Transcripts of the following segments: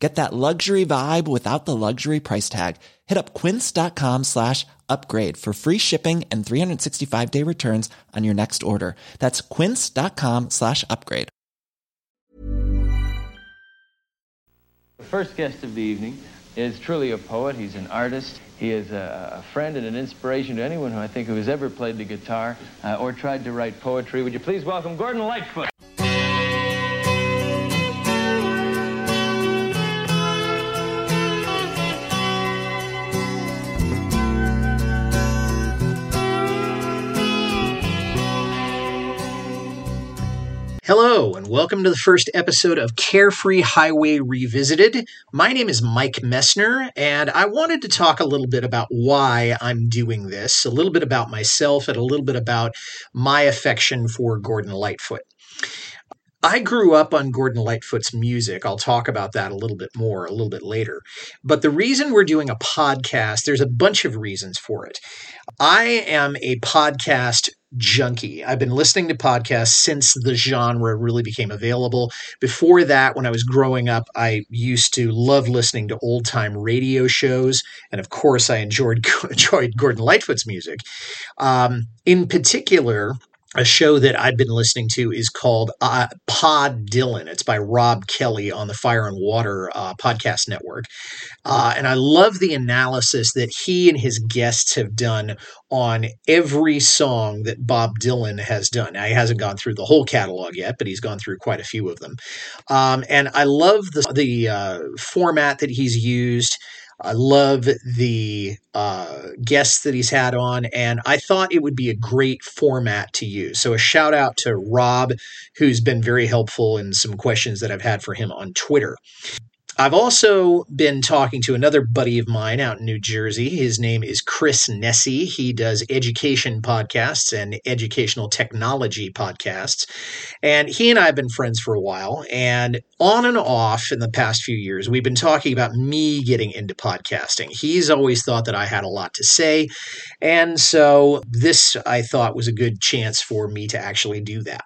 Get that luxury vibe without the luxury price tag. Hit up quince.com slash upgrade for free shipping and 365 day returns on your next order. That's quince.com slash upgrade. The first guest of the evening is truly a poet. He's an artist. He is a, friend and an inspiration to anyone who I think who has ever played the guitar uh, or tried to write poetry. Would you please welcome Gordon Lightfoot? Hello, and welcome to the first episode of Carefree Highway Revisited. My name is Mike Messner, and I wanted to talk a little bit about why I'm doing this, a little bit about myself, and a little bit about my affection for Gordon Lightfoot. I grew up on Gordon Lightfoot's music. I'll talk about that a little bit more a little bit later. But the reason we're doing a podcast, there's a bunch of reasons for it. I am a podcast junkie. I've been listening to podcasts since the genre really became available. Before that, when I was growing up, I used to love listening to old time radio shows. And of course, I enjoyed, enjoyed Gordon Lightfoot's music. Um, in particular, a show that I've been listening to is called uh, Pod Dylan. It's by Rob Kelly on the Fire and Water uh, podcast network. Uh, and I love the analysis that he and his guests have done on every song that Bob Dylan has done. Now, he hasn't gone through the whole catalog yet, but he's gone through quite a few of them. Um, and I love the, the uh, format that he's used. I love the uh, guests that he's had on, and I thought it would be a great format to use. So, a shout out to Rob, who's been very helpful in some questions that I've had for him on Twitter. I've also been talking to another buddy of mine out in New Jersey. His name is Chris Nesi. He does education podcasts and educational technology podcasts. And he and I have been friends for a while. And on and off in the past few years, we've been talking about me getting into podcasting. He's always thought that I had a lot to say. And so this, I thought, was a good chance for me to actually do that.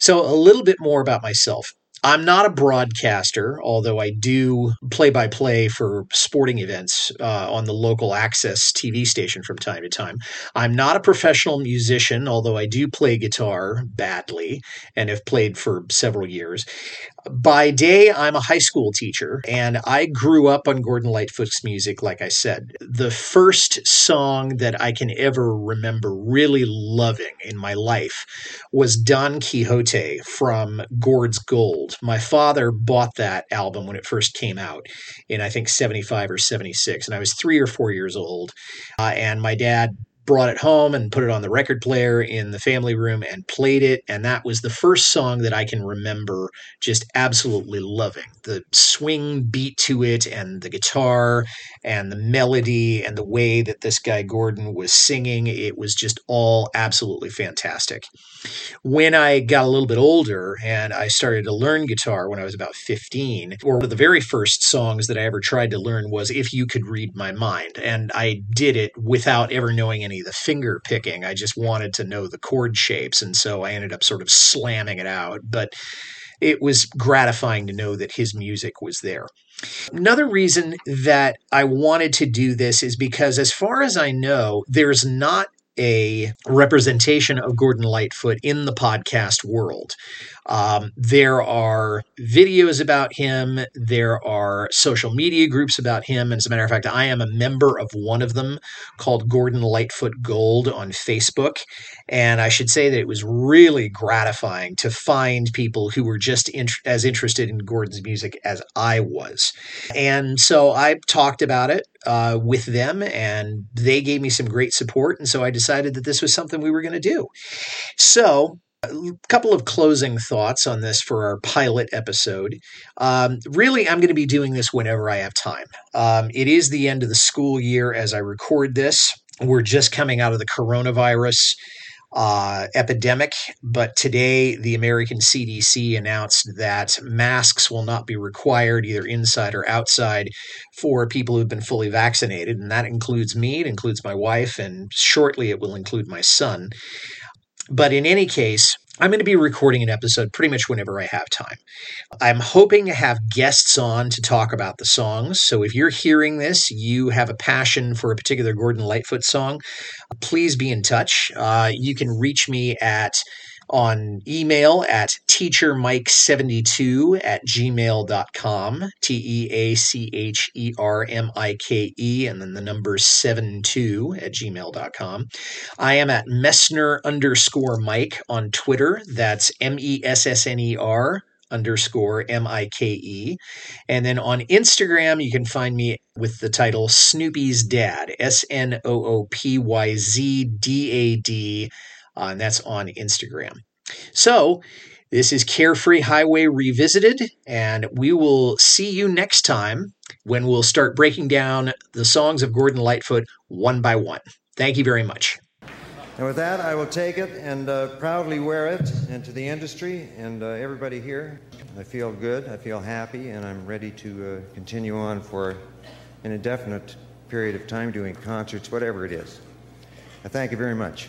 So, a little bit more about myself. I'm not a broadcaster, although I do play by play for sporting events uh, on the local access TV station from time to time. I'm not a professional musician, although I do play guitar badly and have played for several years. By day, I'm a high school teacher, and I grew up on Gordon Lightfoot's music, like I said. The first song that I can ever remember really loving in my life was Don Quixote from Gord's Gold. My father bought that album when it first came out in, I think, 75 or 76, and I was three or four years old. Uh, and my dad brought it home and put it on the record player in the family room and played it. And that was the first song that I can remember just absolutely loving. The swing beat to it and the guitar and the melody and the way that this guy Gordon was singing, it was just all absolutely fantastic. When I got a little bit older and I started to learn guitar when I was about 15, one of the very first songs that I ever tried to learn was If You Could Read My Mind. And I did it without ever knowing any the finger picking. I just wanted to know the chord shapes. And so I ended up sort of slamming it out. But it was gratifying to know that his music was there. Another reason that I wanted to do this is because, as far as I know, there's not a representation of Gordon Lightfoot in the podcast world. Um, there are videos about him. There are social media groups about him. And as a matter of fact, I am a member of one of them called Gordon Lightfoot Gold on Facebook. And I should say that it was really gratifying to find people who were just as interested in Gordon's music as I was. And so I talked about it uh, with them, and they gave me some great support. And so I decided that this was something we were going to do. So a couple of closing thoughts on this for our pilot episode. Um, really, I'm going to be doing this whenever I have time. Um, it is the end of the school year as I record this. We're just coming out of the coronavirus. Uh, epidemic. But today, the American CDC announced that masks will not be required either inside or outside for people who've been fully vaccinated. And that includes me, it includes my wife, and shortly it will include my son. But in any case, I'm going to be recording an episode pretty much whenever I have time. I'm hoping to have guests on to talk about the songs. So if you're hearing this, you have a passion for a particular Gordon Lightfoot song, please be in touch. Uh, you can reach me at on email at teachermike72 at gmail.com, T E A C H E R M I K E, and then the number 72 at gmail.com. I am at Messner underscore Mike on Twitter. That's M E S S N E R underscore M I K E. And then on Instagram, you can find me with the title Snoopy's Dad, S N O O P Y Z D A D uh, and that's on Instagram. So, this is Carefree Highway Revisited, and we will see you next time when we'll start breaking down the songs of Gordon Lightfoot one by one. Thank you very much. And with that, I will take it and uh, proudly wear it into the industry and uh, everybody here. I feel good, I feel happy, and I'm ready to uh, continue on for an indefinite period of time doing concerts, whatever it is. I thank you very much.